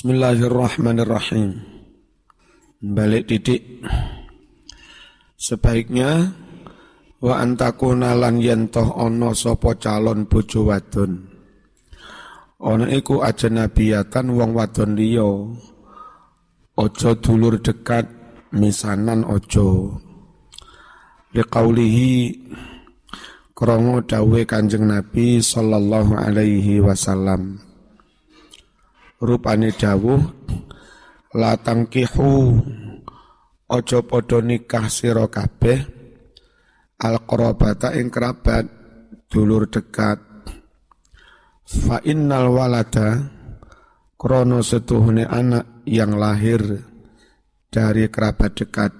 Bismillahirrahmanirrahim. Balik titik. Sebaiknya wa antakuna lan yentoh ono sopo calon bojo wadon. Ono iku ajnabiyatan wong wadon liya. Ojo dulur dekat misanan ojo. Liqaulihi kromo dawe Kanjeng Nabi sallallahu alaihi wasallam rupane dawuh la tangkihu aja padha nikah sira kabeh al qarabata ing kerabat dulur dekat. Fa innal walada krono setuhune anak yang lahir dari kerabat dekat.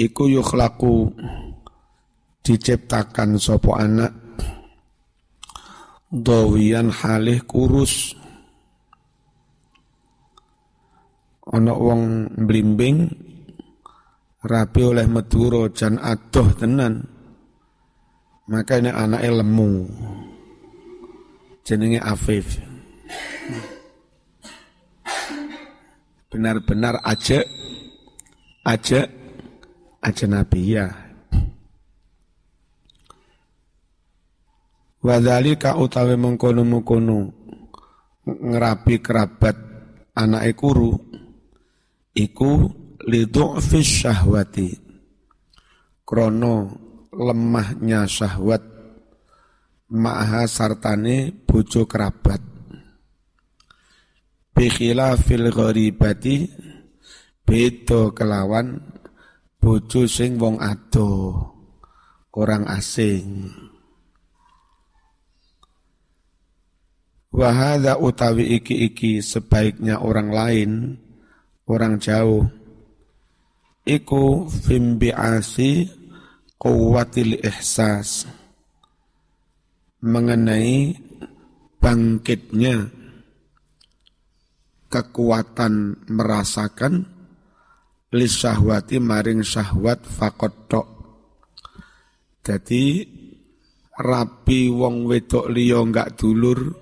Iku yukhlaku diciptakan sopo anak dawiyan halih kurus ana wong blimbing rapi oleh Madura jan adoh tenan. Maka ini anaknya lemu. Jenenge Afif. Benar-benar aja aja aja nabi ya. Wadhalika utawi mengkono-mengkono ngerapi kerabat anak kuru iku lidu'fis syahwati. Krono lemahnya syahwat ma'ha sartane bojo kerabat. Bikhila fil gharibati beda kelawan bojo sing wong ado orang asing. Wahada utawi iki-iki sebaiknya orang lain orang jauh. Iku fimbi'asi kuwatil ihsas. Mengenai bangkitnya kekuatan merasakan lisahwati maring syahwat fakotok jadi rapi wong wedok liya enggak dulur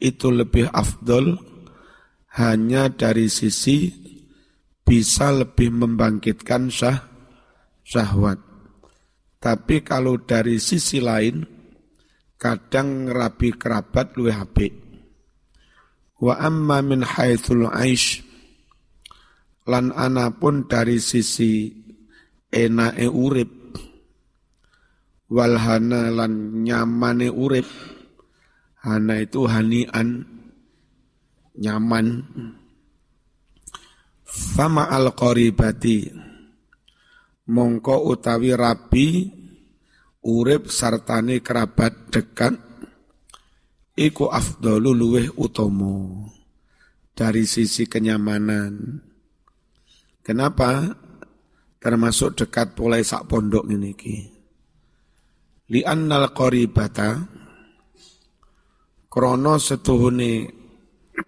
itu lebih afdol hanya dari sisi bisa lebih membangkitkan syah, syahwat. Tapi kalau dari sisi lain, kadang rabi kerabat luwe habik. Wa amma min haithul aish, lan ana pun dari sisi enake urip, walhana lan nyamane urip, hana itu hanian, nyaman. Fama al qaribati mongko utawi rabi urip sartane kerabat dekat iku afdalu luweh utomo dari sisi kenyamanan. Kenapa? Termasuk dekat mulai sak pondok ini ki. Li annal qaribata krono setuhune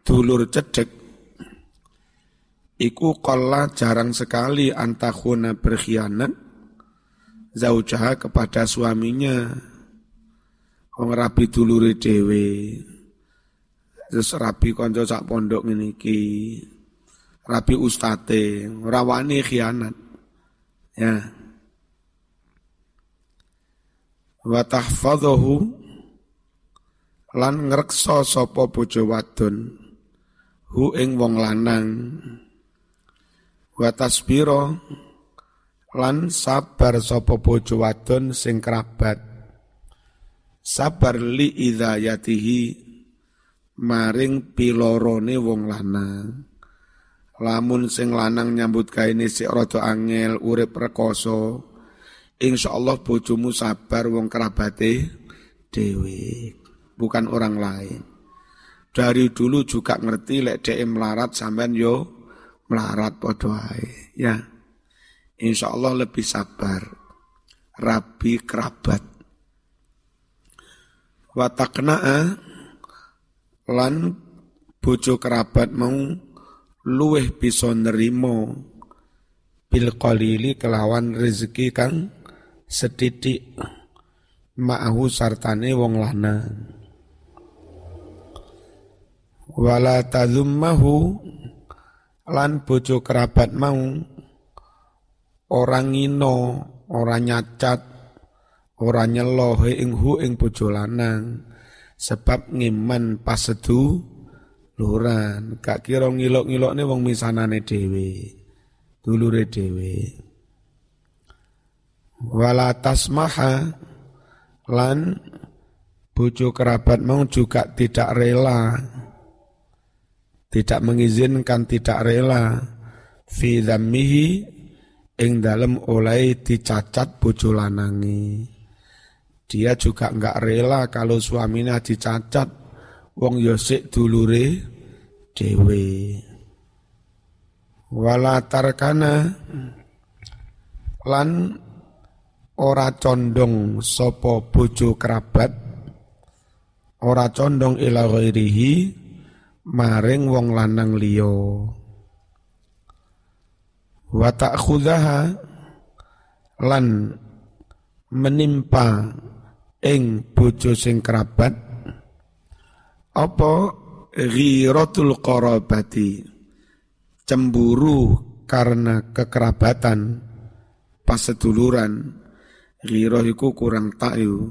dulur cedek. Iku kala jarang sekali antakuna berkhianat zaujaha kepada suaminya. Wong rabi dulure dhewe. Terus rabi konco sak pondok ngene iki. Rabi ustate rawani khianat. Ya. Wa tahfadhuhu lan ngreksa sapa bojo wadon. Hu ing wong lanang. Wa lan sabar sapa bojo wadon sing kerabat. Sabar li idayatihi maring pilorone wong lanang. Lamun sing lanang nyambut gaene sik rada angel urip rekoso insyaallah bojomu sabar wong kerabate dhewe bukan orang lain. Dari dulu juga ngerti lek dhek melarat sampean yo melarat padha ya. Insya Allah lebih sabar. Rabi kerabat. Watakna'a lan bojo kerabat mau luweh bisa nerimo bil qalili kelawan rezeki kang sedidik ma'ahu sartane wong lanang wala tadzummahu lan bojo kerabat mau orang ngino orang nyacat orang nyelohe ing hu ing bojo lanang sebab ngiman pas sedu luran gak kira ngilok-ngilokne wong misanane dhewe dulure dhewe. Wala tasmaha lan bojo kerabat mau juga tidak rela tidak mengizinkan tidak rela. Fi dhammihi ing dalem oleh dicacat bojo lanangi. Dia juga enggak rela kalau suaminya dicacat. Wong yosik dulure dewe. Wala tarkana lan ora condong sopo bojo kerabat ora condong ila ghairihi maring wong lanang liya. Wa ta'khudhaha lan menimpa ing bojo sing kerabat. Apa? Ghiratul qarabati. Cemburu karena kekerabatan pas seduluran ghirah iku kurang tayu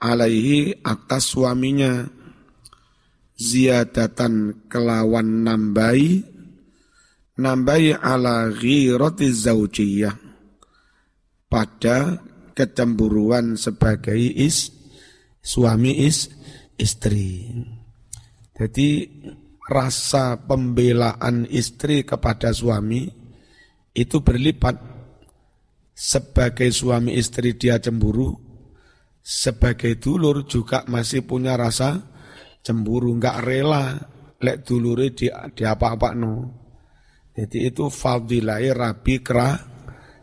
alaihi atas suaminya ziyadatan kelawan nambai nambai ala ghirati zaujiyah pada kecemburuan sebagai is suami is istri. Jadi rasa pembelaan istri kepada suami itu berlipat. Sebagai suami istri dia cemburu, sebagai dulur juga masih punya rasa cemburu, nggak rela lek dulure di, di apa-apa no. Jadi itu fadilai rabi kera,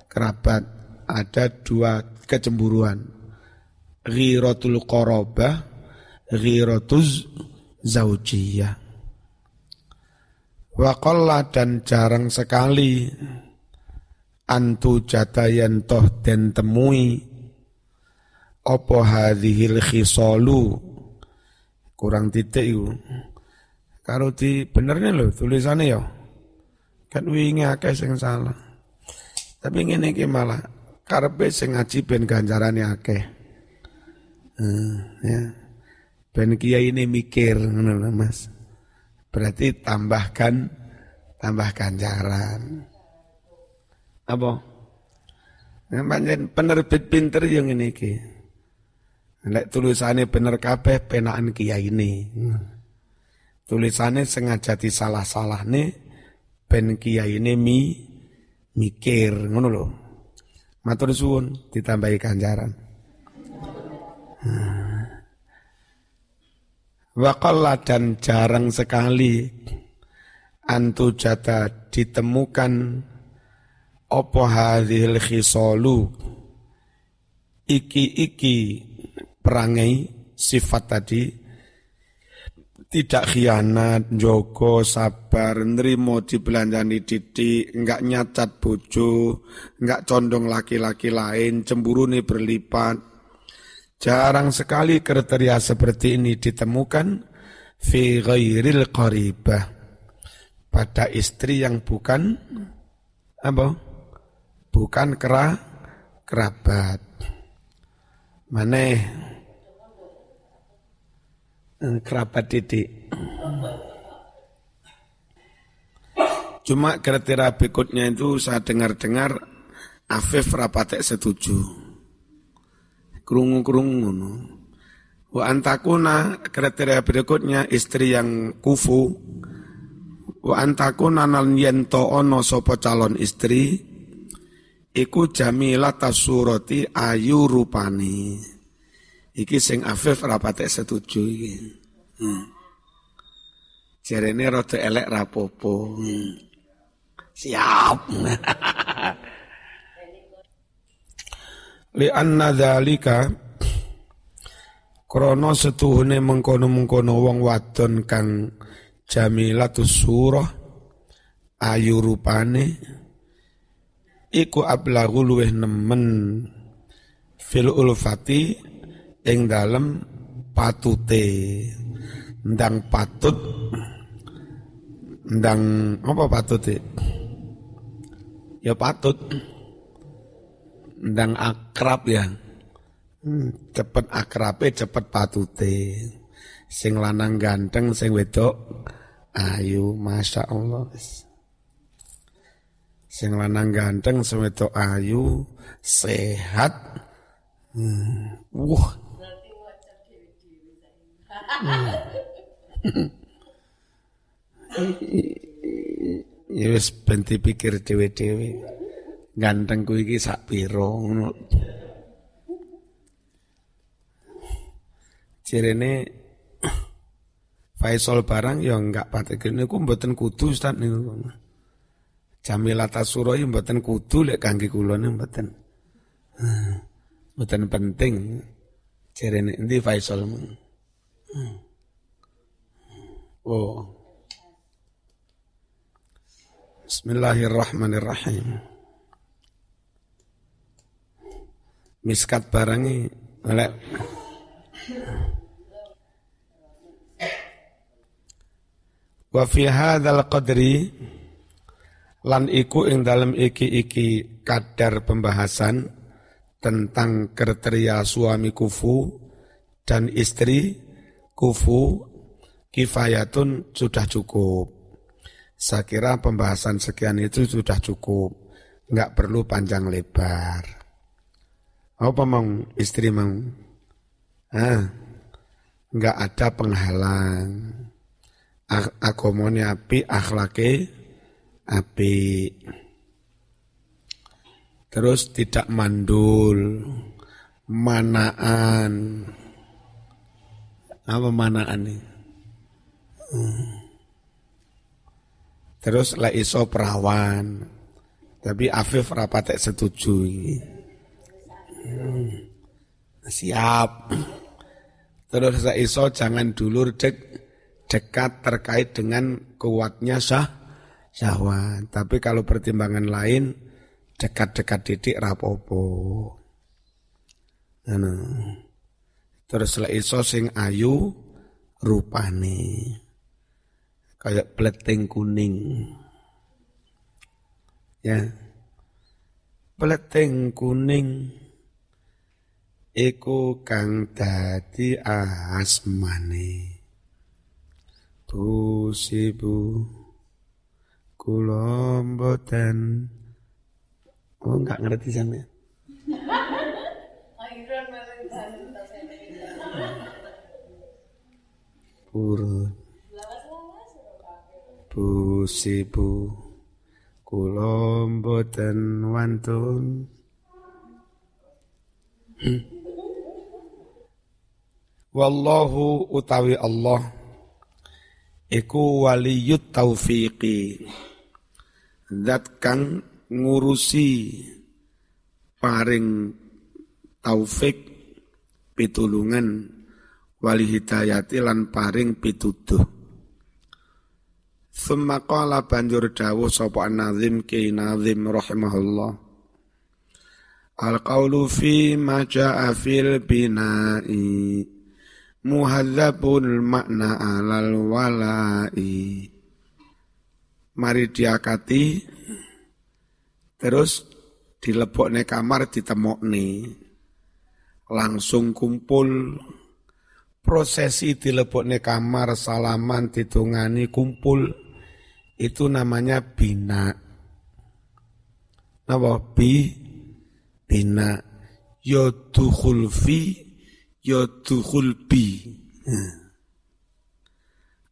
kerabat. Ada dua kecemburuan. Ghiratul qarabah, ghiratuz zaujiyah. Waqalla dan jarang sekali antu jatayan toh den temui opo hadhil khisalu kurang titik itu kalau di benernya loh tulisannya ya kan wingi akeh sing salah tapi ngene iki malah Karpe sing ngaji ben ganjarane akeh. Hmm, ya. Ben kiai ini mikir ngono Mas. Berarti tambahkan tambah ganjaran. Apa? Nah, penerbit pinter yang ini ki. Lek tulisannya bener kabeh penaan kiai ini. Tulisannya sengaja disalah-salah nih ben kiai ini mi mikir ngono loh. Matur suwun ditambahi ganjaran. Waqalla dan jarang sekali antu jata ditemukan opo hadhil khisalu iki-iki perangai sifat tadi tidak khianat, joko, sabar, nerimo dibelanjani didik, enggak nyacat bojo, enggak condong laki-laki lain, cemburu nih berlipat. Jarang sekali kriteria seperti ini ditemukan fi ghairil qaribah pada istri yang bukan apa? Bukan kera kerabat. Maneh Eh, kerabat didik. Cuma kriteria berikutnya itu saya dengar-dengar Afif rapatek setuju. Kerungu-kerungu. Wa antakuna kriteria berikutnya istri yang kufu. Wa antakuna nal yento ono sopo calon istri. Iku jamilah tasuroti ayu rupani. Iki sing Afif rapate setuju iki. Hmm. Jarene rada elek rapopo. Hmm. Siap. Li anna dzalika krana setuhune mengkono-mengkono wong wadon kang jamilatus surah ayu rupane iku ablagu luweh nemen fil ulfati ing dalem patute ndang patut ndang apa patut ya? Ya patut ndang akrab ya. Hmm, cepet akrabe cepet patute. Sing lanang ganteng sing wedok ayu masya Allah. Sing lanang ganteng sing wedok ayu sehat. Hmm. Wah. Hmm. ya wis ben dipikir dhewe-dhewe. Gantengku iki sak pira ngono. Cirene Faisal barang ya enggak patek niku mboten kudu Ustaz niku. Jamila Tasuro ya mboten kudu lek kangge kula niku mboten. Mboten penting. Cirene endi Faisal. Oh. Bismillahirrahmanirrahim. Miskat barangi oleh Wa fi hadzal qadri lan iku ing dalem iki-iki kadar pembahasan tentang kriteria suami kufu dan istri kufu kifayatun sudah cukup. Saya kira pembahasan sekian itu sudah cukup. Nggak perlu panjang lebar. Apa mau istri mau? Ah, nggak ada penghalang. Agamane api, akhlake api. Terus tidak mandul, manaan. Apa manaan nih? Hmm. Terus lah iso perawan. Tapi Afif rapatek setuju. Hmm. Siap. Terus lah iso jangan dulu dek, dekat terkait dengan kuatnya sah syahwat. Tapi kalau pertimbangan lain dekat-dekat didik rapopo. Ano. Terus lah iso sing ayu rupane kayak peleting kuning. Ya. Peleting kuning iku kang dadi asmane. Bu sibu kula mboten Oh enggak ngerti sampe. Purun. Bu sibu kula wantun. Wallahu utawi Allah iku waliyut taufiqi. Zat kang ngurusi paring taufik pitulungan wali hidayati lan paring pituduh. Thumma qala banjur dawuh sapa nazim ki nazim rahimahullah. Al qawlu fi ma ja'a fil bina'i muhadzabul makna alal wala'i. Mari diakati terus dilebokne kamar ditemokne langsung kumpul prosesi dilebokne kamar salaman ditungani kumpul itu namanya bina. Apa? Bi, bina. Yodukhul fi, yodukhul bi. Hmm.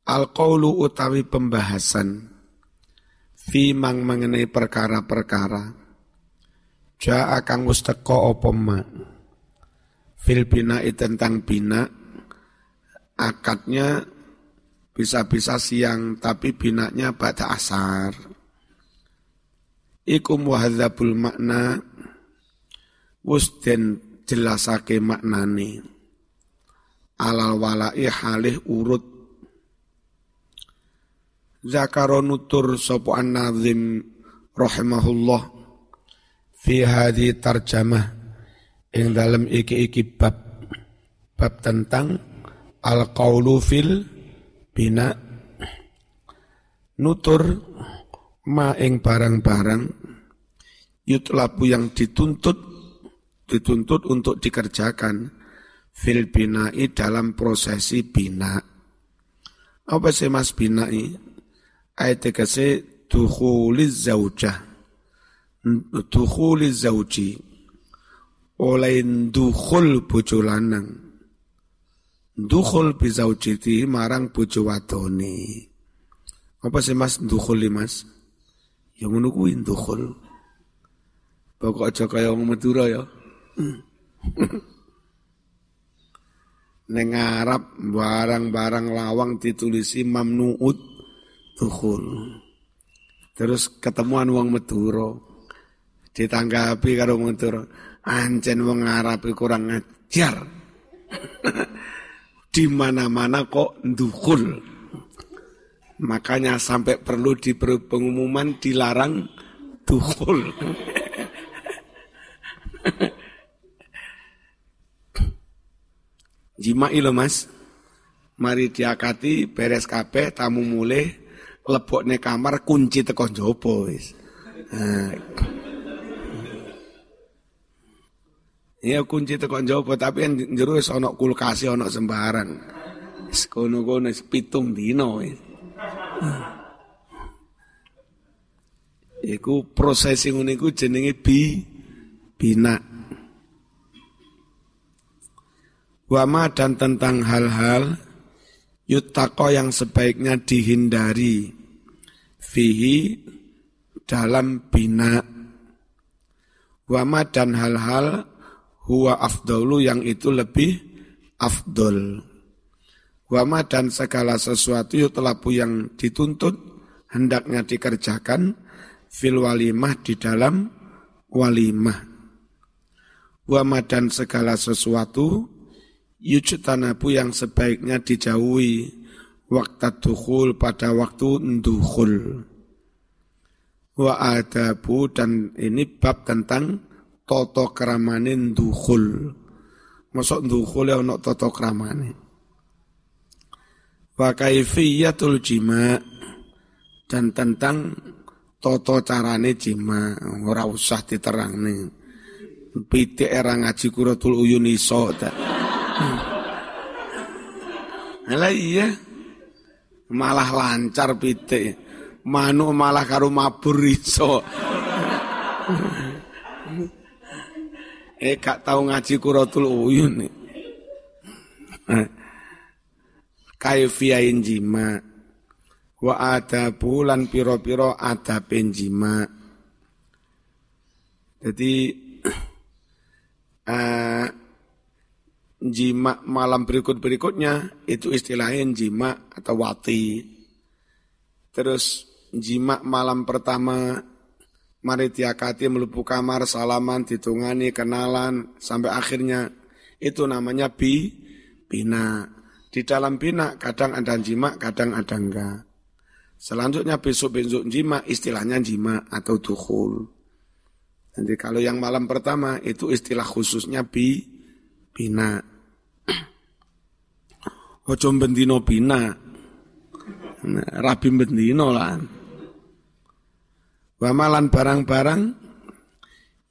Al-qawlu utawi pembahasan fi mang mengenai perkara-perkara ja akan musteko opoma fil bina tentang bina akadnya bisa-bisa siang tapi binaknya pada asar. Iku muhadzabul makna wusden jelasake maknane. Alal walai halih urut Zakaron nutur sopo an-nazim rahimahullah fi hadhi tarjamah ing dalam iki-iki bab bab tentang al-qawlu fil bina nutur ma ing barang-barang yutlabu yang dituntut dituntut untuk dikerjakan fil binai dalam prosesi bina. Apa sih mas binai? Ayat tegese dukhuliz zaujah. Dukhuliz zauji. Oleh dukhul bojo lanang. Dukhul bizaujiti marang bojo wadone. Apa sih mas dukhul mas? Yang ngono kuwi dukhul. Pokok aja kaya wong Madura ya. Neng Arab barang-barang lawang ditulisi mamnuut dukhul. Terus ketemuan wong Madura ditanggapi karo wong Madura, ancen wong Arab kurang ngajar. Di mana-mana kok dukhul. Makanya sampai perlu di pengumuman dilarang dukhul. Jima ilo mas, mari diakati beres kabeh tamu mulai lebokne kamar kunci teko jopo. Ya kunci teko jopo tapi yang jero wis ana kulkas ana sembarang. Wis kono-kono pitung dino. Iku prosesi ngono iku jenenge bi bina. Wama dan tentang hal-hal yutako yang sebaiknya dihindari fihi dalam bina. Wama dan hal-hal huwa afdolu yang itu lebih afdol. Wama dan segala sesuatu yutlapu yang dituntut hendaknya dikerjakan fil walimah di dalam walimah. Wama dan segala sesuatu yujtanabu yang sebaiknya dijauhi waktu dukhul pada waktu dukhul. Wa adabu dan ini bab tentang toto keramanin dukhul. Masuk dukhul ya untuk toto keramanin. Wa kaifiyatul jima dan tentang toto carane jima ora usah nih. Pitik era ngaji kuratul uyun iso tak. Lah iya. Malah lancar pitik. Manuk malah karo mabur iso. Eh gak tau ngaji kuratul uyun. kaifiyain jima wa adabu lan piro-piro adabin jima jadi uh, jima malam berikut-berikutnya itu istilahnya jima atau wati. Terus jima malam pertama mari tiakati melupu kamar salaman ditungani kenalan sampai akhirnya itu namanya bi bina di dalam bina kadang ada jima, kadang ada enggak. Selanjutnya besok-besok jima, istilahnya jima atau dukhul. Nanti kalau yang malam pertama itu istilah khususnya bi, bina. Ojo bendino bina. Nah, rabi bendino lah. Wamalan barang-barang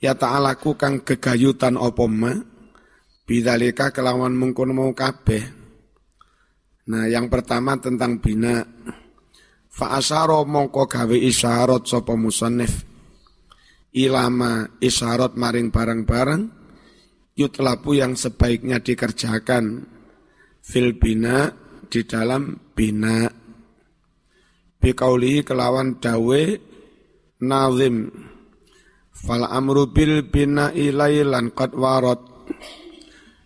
ya ta'alaku kang kegayutan opoma bidalika kelawan mengkono mau kabeh Nah, yang pertama tentang bina. Fa'asaro mongko gawe isyarat sapa musannif. Ilama isyarat maring barang-barang yutlapu yang sebaiknya dikerjakan fil bina di dalam bina bikauli kelawan dawe nazim fal amru bil bina ilailan qad warat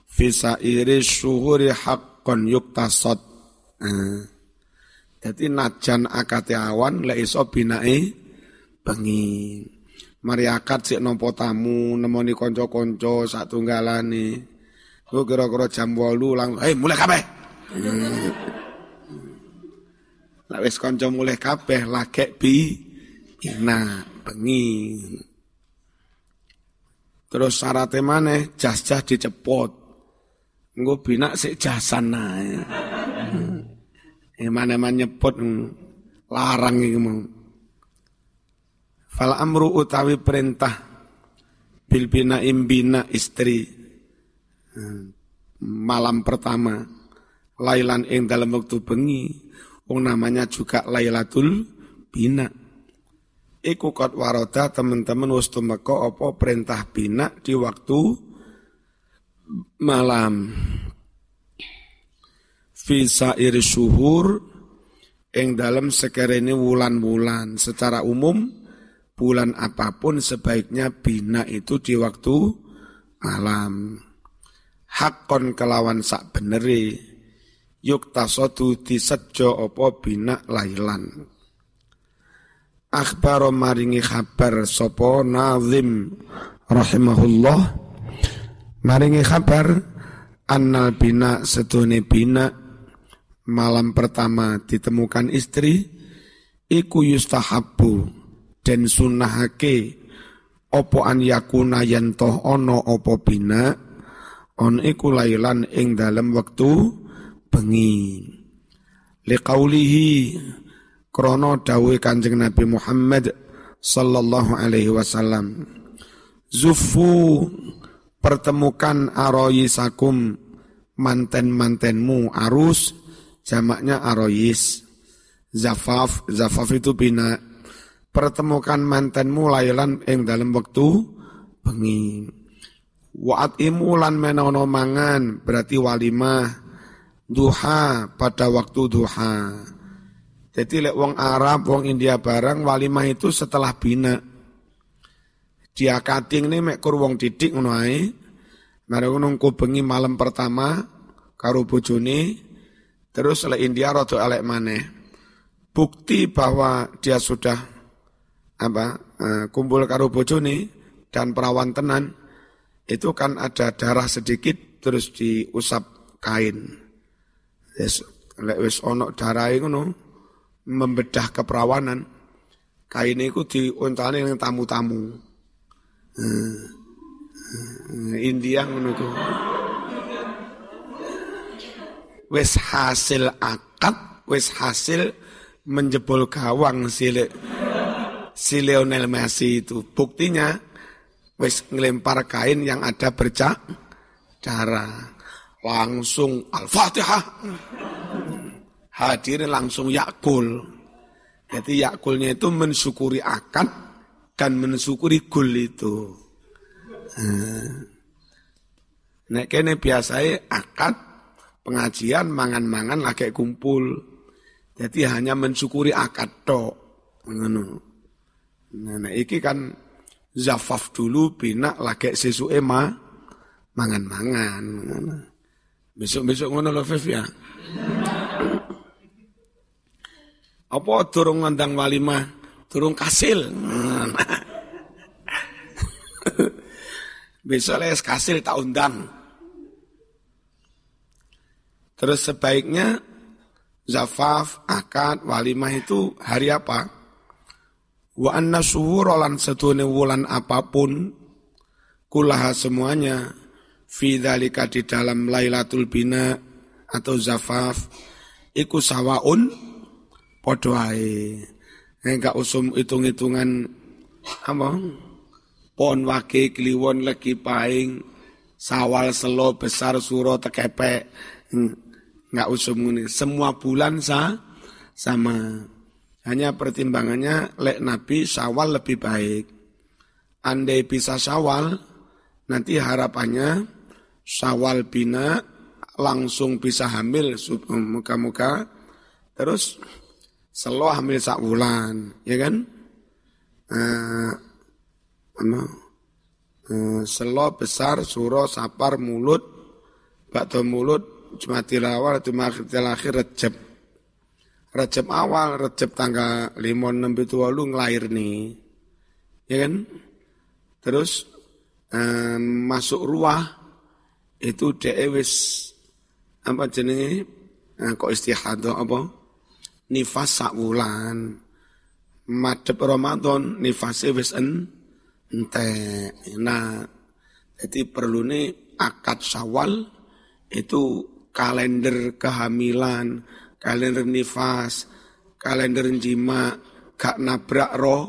fi sairi syuhuri haqqan yuktasad Eh, jadi najan akate awan lek iso binae bengi. Mari akad sik nampa tamu nemoni kanca-kanca satunggalane. Ku kira-kira jam 8 langsung, "Hei, mulai kabeh." Hmm. Lek wis kanca mulai kabeh lagek bi ina bengi. Terus syaratnya mana? Jas-jas dicepot. Engko binak sik jasan nae. Mana-mana nyebut hmm, larang iki mau. Fal amru utawi perintah bil bina imbina istri hmm, malam pertama lailan ing dalam waktu bengi wong namanya juga lailatul bina iku kot waroda teman-teman wis tumeka apa perintah bina di waktu malam Visa iri syuhur ing dalam sekerene wulan-wulan secara umum bulan apa pun sebaiknya bina itu di waktu malam. Hakon kelawan sak beneri yuk tasodu disejo opo bina lailan. Akhbar maringi kabar sopo nazim rahimahullah. Maringi kabar annal bina setune bina. Malam pertama ditemukan istri iku yustahabu den sunahake opo an yakuna yantoh ono opo bina. On iku lailan ing dalam waktu bengi. Liqaulihi krono dawe kanjeng Nabi Muhammad sallallahu alaihi wasallam zufu pertemukan aroyisakum manten-mantenmu arus jamaknya aroyis zafaf zafaf itu bina pertemukan mantenmu lailan ing dalam waktu bengi. Wa'at imulan menono mangan berarti walimah duha pada waktu duha. Jadi lek wong Arab, wong India barang walimah itu setelah bina. Dia kating nih mek wong didik ngono ae. Nungku bengi malam pertama karo bojone terus lek India rada elek maneh. Bukti bahwa dia sudah apa uh, kumpul karo bojone dan perawan tenan itu kan ada darah sedikit terus diusap kain. Yes, lek wis ono darah ngono membedah keperawanan. Kain itu diuntane yang tamu-tamu. Uh, uh, India tuh. Wis hasil akad, wis hasil menjebol gawang silik si Lionel Messi itu. Buktinya wis ngelempar kain yang ada bercak darah. Langsung Al-Fatihah. Hadir langsung Yakul. Jadi Yakulnya itu mensyukuri akad dan mensyukuri gul itu. Nek kene biasanya akad pengajian mangan-mangan lagi kumpul. Jadi hanya mensyukuri akad tok. Ngono. Nah, iki kan zafaf dulu bina lagi sesu ema mangan-mangan. Besok-besok ngono lho Fif ya. Apa turung ngandang walimah, turung kasil. Besok les kasil tak undang. Terus sebaiknya zafaf, akad, walimah itu hari apa? Wa anna suhur lan setune wulan apa pun kulaha semuanya fi dzalika di dalam Lailatul Bina atau Zafaf iku sawaun padha ae. Enggak usum hitung-hitungan apa? Pon wake kliwon lagi paing sawal selo besar suro tekepek enggak usum ini semua bulan sa sama hanya pertimbangannya lek Nabi Syawal lebih baik. Andai bisa Syawal, nanti harapannya Syawal bina langsung bisa hamil muka-muka terus selo hamil sak bulan, ya kan? Uh, uh, selo besar suro sapar mulut bakto mulut cuma tilawal cuma akhir akhir recep Rajab awal, Rajab tanggal lima enam itu walu ngelahir nih, ya kan? Terus um, masuk ruah itu dewis apa jenenge nah, kok istihadah apa nifas sak wulan madhep Ramadan nifas wis en ente nah jadi perlu nih akad Syawal itu kalender kehamilan kalender nifas, kalender jima, gak nabrak roh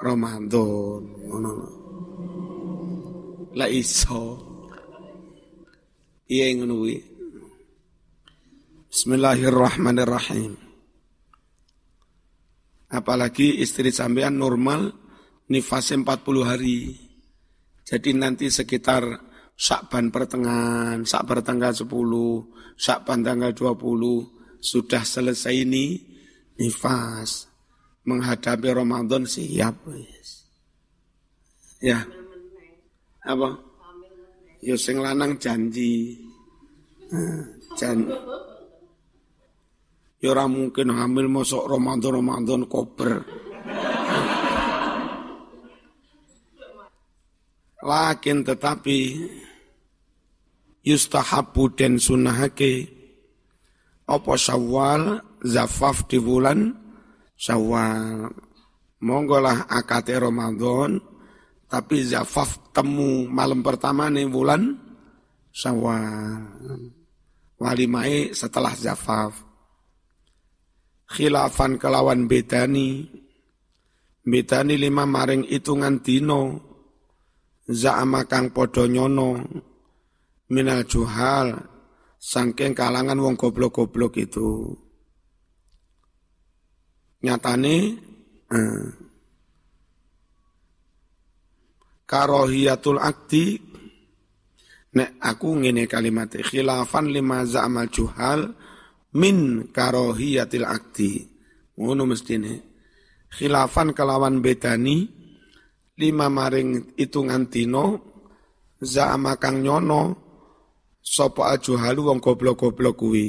Ramadan. Ngono. La iso. Iya ngono Bismillahirrahmanirrahim. Apalagi istri sampean normal nifasnya 40 hari. Jadi nanti sekitar Syakban pertengahan, Syakban tanggal 10, Syakban tanggal 20, sudah selesai ini nifas. Menghadapi Ramadan siap. Ya. Apa? Yo sing lanang janji. Jan. Ya ora mungkin hamil mosok Ramadan Ramadan koper. Lakin tetapi yustahabu dan sunahake apa syawal zafaf di bulan syawal. Monggolah akate Ramadan tapi zafaf temu malam pertama nih bulan syawal. Walimai setelah zafaf. Khilafan kelawan betani. Betani lima maring hitungan dino za'ama kang padha nyono minal juhal sangking kalangan wong goblok-goblok itu. Nyatane eh, karohiyatul akti nek aku ngene kalimat khilafan lima za'amal juhal min karohiyatil akti. Ngono mestine. Khilafan kelawan bedani lima maring hitungan dino za'ama kang nyono sapa ajuhalu wong goblok-goblok kuwi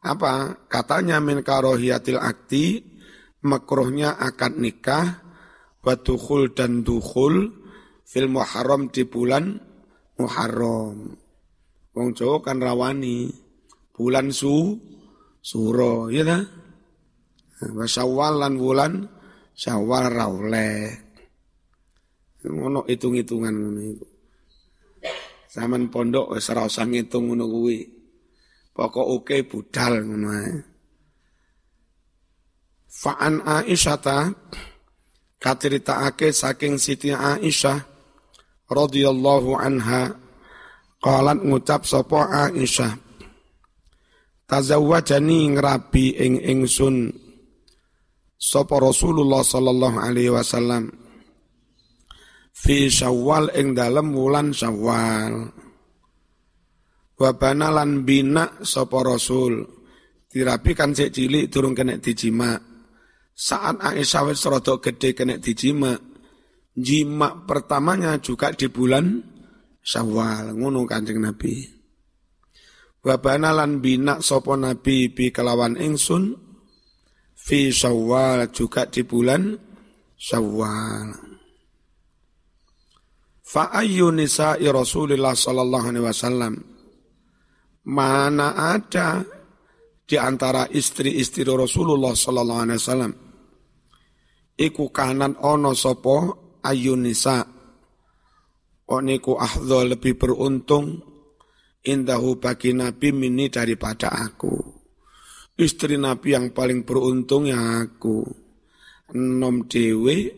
apa katanya min karohiyatil akti makruhnya akad nikah batukhul dan dukhul fil muharram di bulan muharram wong Jawa kan rawani bulan su suro ya ta wa syawal lan bulan syawal rauleh ngono hitung-hitungan ngono iku. Zaman pondok wis ora usah ngitung ngono kuwi. Pokok oke budal ngono ae. Fa'an Aisyata kacritaake saking Siti Aisyah radhiyallahu anha qalat ngucap sapa Aisyah tazawwajani ngrabi ing ingsun. Sapa Rasulullah sallallahu alaihi wasallam. Fi syawal ing dalem wulan syawal. Wa lan bina sapa rasul. Dirapi kan sik cilik durung kena dijima saat Aisyah wis rada gede kena dijima jima pertamanya juga di bulan syawal. Ngono kanjeng nabi wa lan bina sapa nabi bi kelawan ingsun fi syawal juga di bulan syawal. Fa ayyu nisa'i Rasulullah sallallahu alaihi wasallam? Mana ada di antara istri-istri Rasulullah sallallahu alaihi wasallam? Iku kanan ono sapa ayu nisa? Oniku ahdo lebih beruntung indahu bagi Nabi mini daripada aku. Istri Nabi yang paling beruntung ya aku. Nom dewe.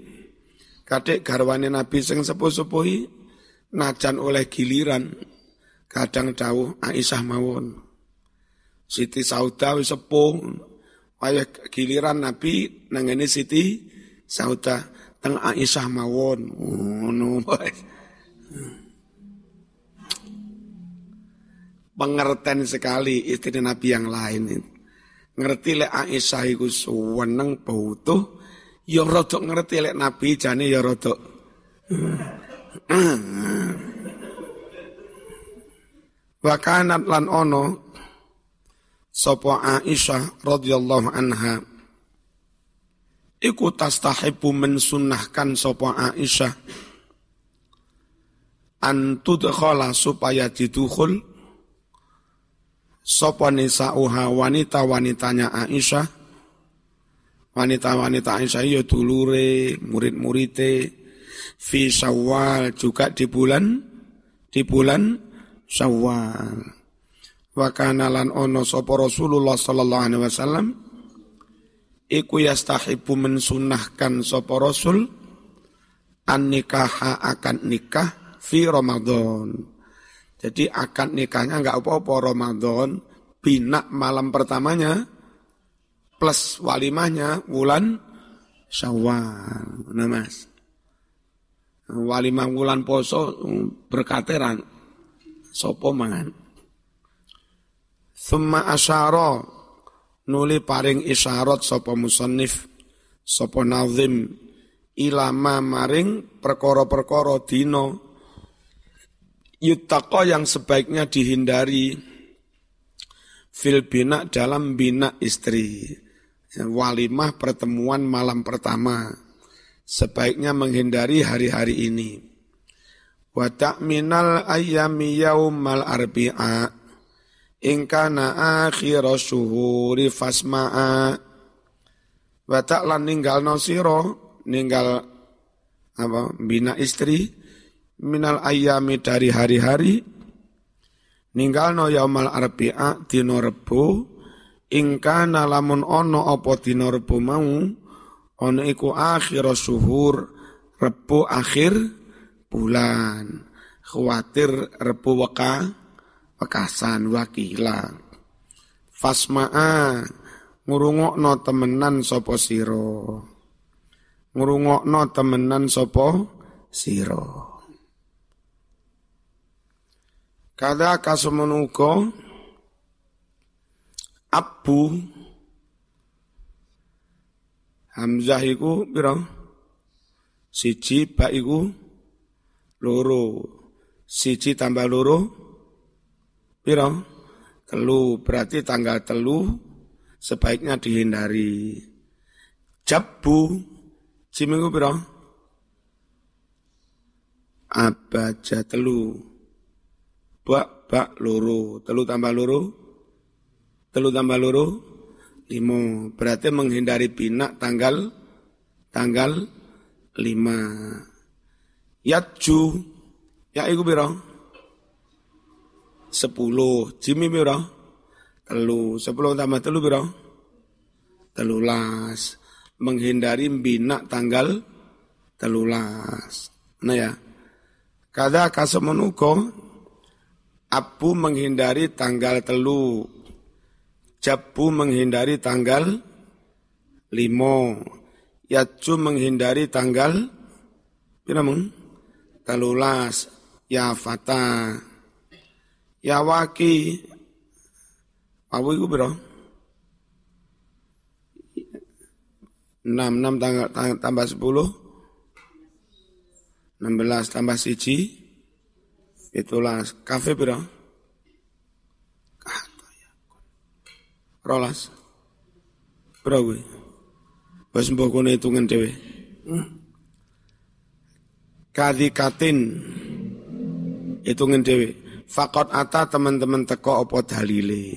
Kadek garwane Nabi sing sepuh-sepuhi najan oleh giliran. Kadang dawuh Aisyah mawon. Siti Sauda wis sepuh. Wayah giliran Nabi nangene Siti Sauda teng Aisyah mawon. Ngono Pengertian sekali istri Nabi yang lain itu. Ngerti lek Aisyah iku suweneng butuh ya rada ngerti lek nabi jane ya rada. Wa kanat lan ono sapa Aisyah radhiyallahu anha. Iku tastahibu mensunahkan sapa Aisyah. Antudkhala supaya didukhul sapa nisa'uha wanita-wanitanya Aisyah wanita-wanita Aisyah ya dulure, murid-muride fi Syawal juga di bulan di bulan Syawal. wa kana lan ono sapa Rasulullah sallallahu alaihi wasallam iku yastahibu mensunahkan sapa Rasul an nikaha akan nikah fi Ramadan. Jadi akad nikahnya enggak apa-apa Ramadan, bina malam pertamanya plus walimahnya bulan Syawal. Nah, Mas. Walimah bulan poso berkateran sopo mangan. Thumma asyara nuli paring isyarat sapa musannif sapa nazim ilama maring perkara-perkara dina yutaka yang sebaiknya dihindari fil bina dalam bina istri. Walimah pertemuan malam pertama. Sebaiknya menghindari hari-hari ini. Wa ta'minal ayyami yaumal arbi'a. Ingkana akhir syuhuri fasma'a. Wa ta'lan ninggal nosiro ninggal apa bina istri minal ayami dari hari-hari ninggal no yaumal arbi'a dino rebu ingkana lamun ono opo dino rebu mau ono iku akhir syuhur rebu akhir bulan. Khawatir rebu waka pekasan wakila. Fasma'a ngurungokno temenan sapa sira. Ngurungokno temenan sapa sira kada kasemenuka abu Hamzah iku pira? Siji ba iku loro. Siji tambah loro Piro? Telu, berarti tanggal telu sebaiknya dihindari. Jabu, ciminggu piro? Abaja telu. Bak, bak, loro. Telu tambah loro? Telu tambah loro? Limo. Berarti menghindari pinak tanggal tanggal lima. Yatju, ya iku piro? sepuluh. Jimmy piro? Telu. Sepuluh tambah telu piro? Telulas. Menghindari bina tanggal telulas. Nah ya. Kada kasemenuko Abu menghindari tanggal telu. Jabu menghindari tanggal limo. Yacu menghindari tanggal pira? Telulas. Ya fata Ya waki. Itu bro? 6, 6 tanggal, tambah 10. 16 tambah siji. Itulah kafe bro. Rolas. Bro gue. Wes mbok kono hitungan dhewe. Kadikatin hitungan dhewe. Fakot ata teman-teman teko opo dalile.